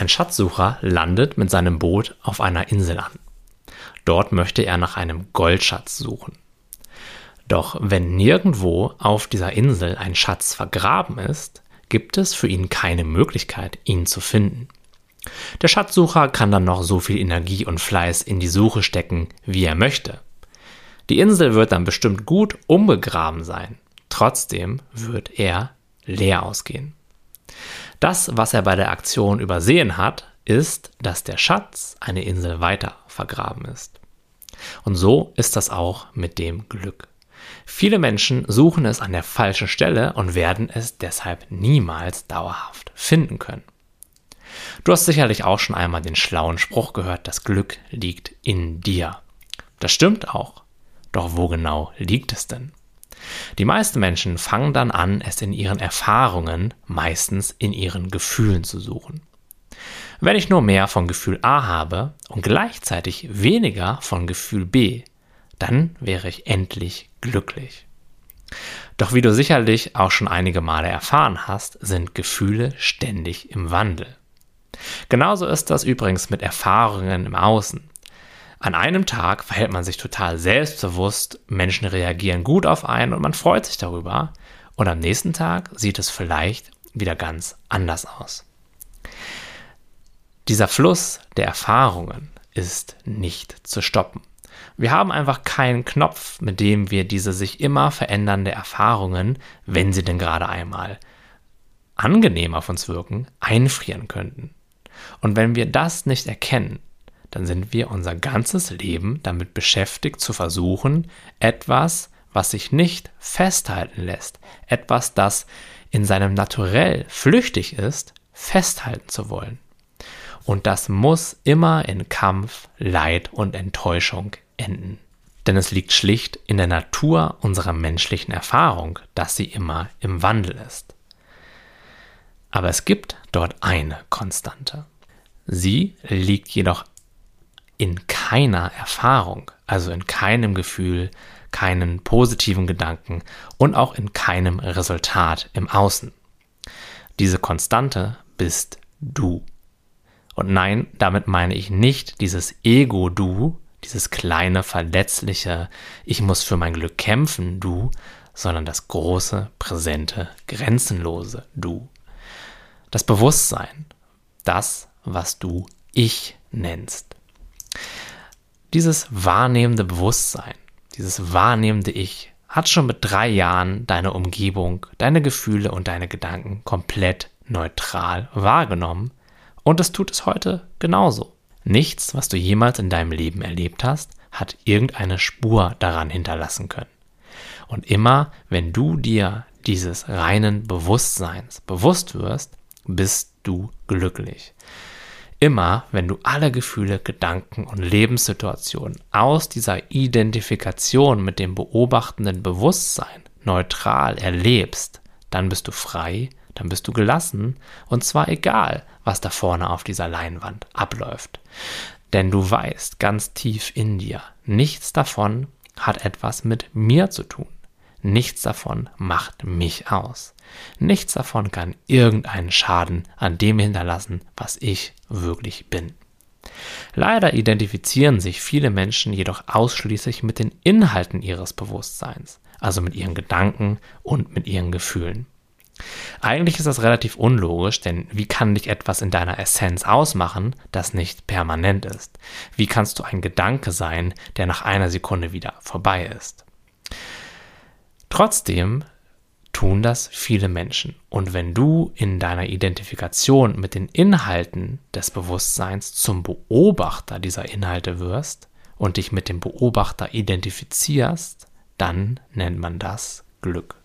Ein Schatzsucher landet mit seinem Boot auf einer Insel an. Dort möchte er nach einem Goldschatz suchen. Doch wenn nirgendwo auf dieser Insel ein Schatz vergraben ist, gibt es für ihn keine Möglichkeit, ihn zu finden. Der Schatzsucher kann dann noch so viel Energie und Fleiß in die Suche stecken, wie er möchte. Die Insel wird dann bestimmt gut umgegraben sein. Trotzdem wird er leer ausgehen. Das, was er bei der Aktion übersehen hat, ist, dass der Schatz eine Insel weiter vergraben ist. Und so ist das auch mit dem Glück. Viele Menschen suchen es an der falschen Stelle und werden es deshalb niemals dauerhaft finden können. Du hast sicherlich auch schon einmal den schlauen Spruch gehört, das Glück liegt in dir. Das stimmt auch. Doch wo genau liegt es denn? Die meisten Menschen fangen dann an, es in ihren Erfahrungen, meistens in ihren Gefühlen zu suchen. Wenn ich nur mehr von Gefühl A habe und gleichzeitig weniger von Gefühl B, dann wäre ich endlich glücklich. Doch wie du sicherlich auch schon einige Male erfahren hast, sind Gefühle ständig im Wandel. Genauso ist das übrigens mit Erfahrungen im Außen. An einem Tag verhält man sich total selbstbewusst, Menschen reagieren gut auf einen und man freut sich darüber. Und am nächsten Tag sieht es vielleicht wieder ganz anders aus. Dieser Fluss der Erfahrungen ist nicht zu stoppen. Wir haben einfach keinen Knopf, mit dem wir diese sich immer verändernde Erfahrungen, wenn sie denn gerade einmal angenehm auf uns wirken, einfrieren könnten. Und wenn wir das nicht erkennen, dann sind wir unser ganzes Leben damit beschäftigt zu versuchen, etwas, was sich nicht festhalten lässt, etwas, das in seinem Naturell flüchtig ist, festhalten zu wollen. Und das muss immer in Kampf, Leid und Enttäuschung enden. Denn es liegt schlicht in der Natur unserer menschlichen Erfahrung, dass sie immer im Wandel ist. Aber es gibt dort eine Konstante. Sie liegt jedoch in keiner Erfahrung, also in keinem Gefühl, keinen positiven Gedanken und auch in keinem Resultat im Außen. Diese Konstante bist du. Und nein, damit meine ich nicht dieses Ego-Du, dieses kleine, verletzliche, ich muss für mein Glück kämpfen, Du, sondern das große, präsente, grenzenlose Du. Das Bewusstsein, das, was du Ich nennst. Dieses wahrnehmende Bewusstsein, dieses wahrnehmende Ich hat schon mit drei Jahren deine Umgebung, deine Gefühle und deine Gedanken komplett neutral wahrgenommen und es tut es heute genauso. Nichts, was du jemals in deinem Leben erlebt hast, hat irgendeine Spur daran hinterlassen können. Und immer, wenn du dir dieses reinen Bewusstseins bewusst wirst, bist du glücklich. Immer, wenn du alle Gefühle, Gedanken und Lebenssituationen aus dieser Identifikation mit dem beobachtenden Bewusstsein neutral erlebst, dann bist du frei, dann bist du gelassen und zwar egal, was da vorne auf dieser Leinwand abläuft. Denn du weißt ganz tief in dir, nichts davon hat etwas mit mir zu tun. Nichts davon macht mich aus. Nichts davon kann irgendeinen Schaden an dem hinterlassen, was ich wirklich bin. Leider identifizieren sich viele Menschen jedoch ausschließlich mit den Inhalten ihres Bewusstseins, also mit ihren Gedanken und mit ihren Gefühlen. Eigentlich ist das relativ unlogisch, denn wie kann dich etwas in deiner Essenz ausmachen, das nicht permanent ist? Wie kannst du ein Gedanke sein, der nach einer Sekunde wieder vorbei ist? Trotzdem tun das viele Menschen. Und wenn du in deiner Identifikation mit den Inhalten des Bewusstseins zum Beobachter dieser Inhalte wirst und dich mit dem Beobachter identifizierst, dann nennt man das Glück.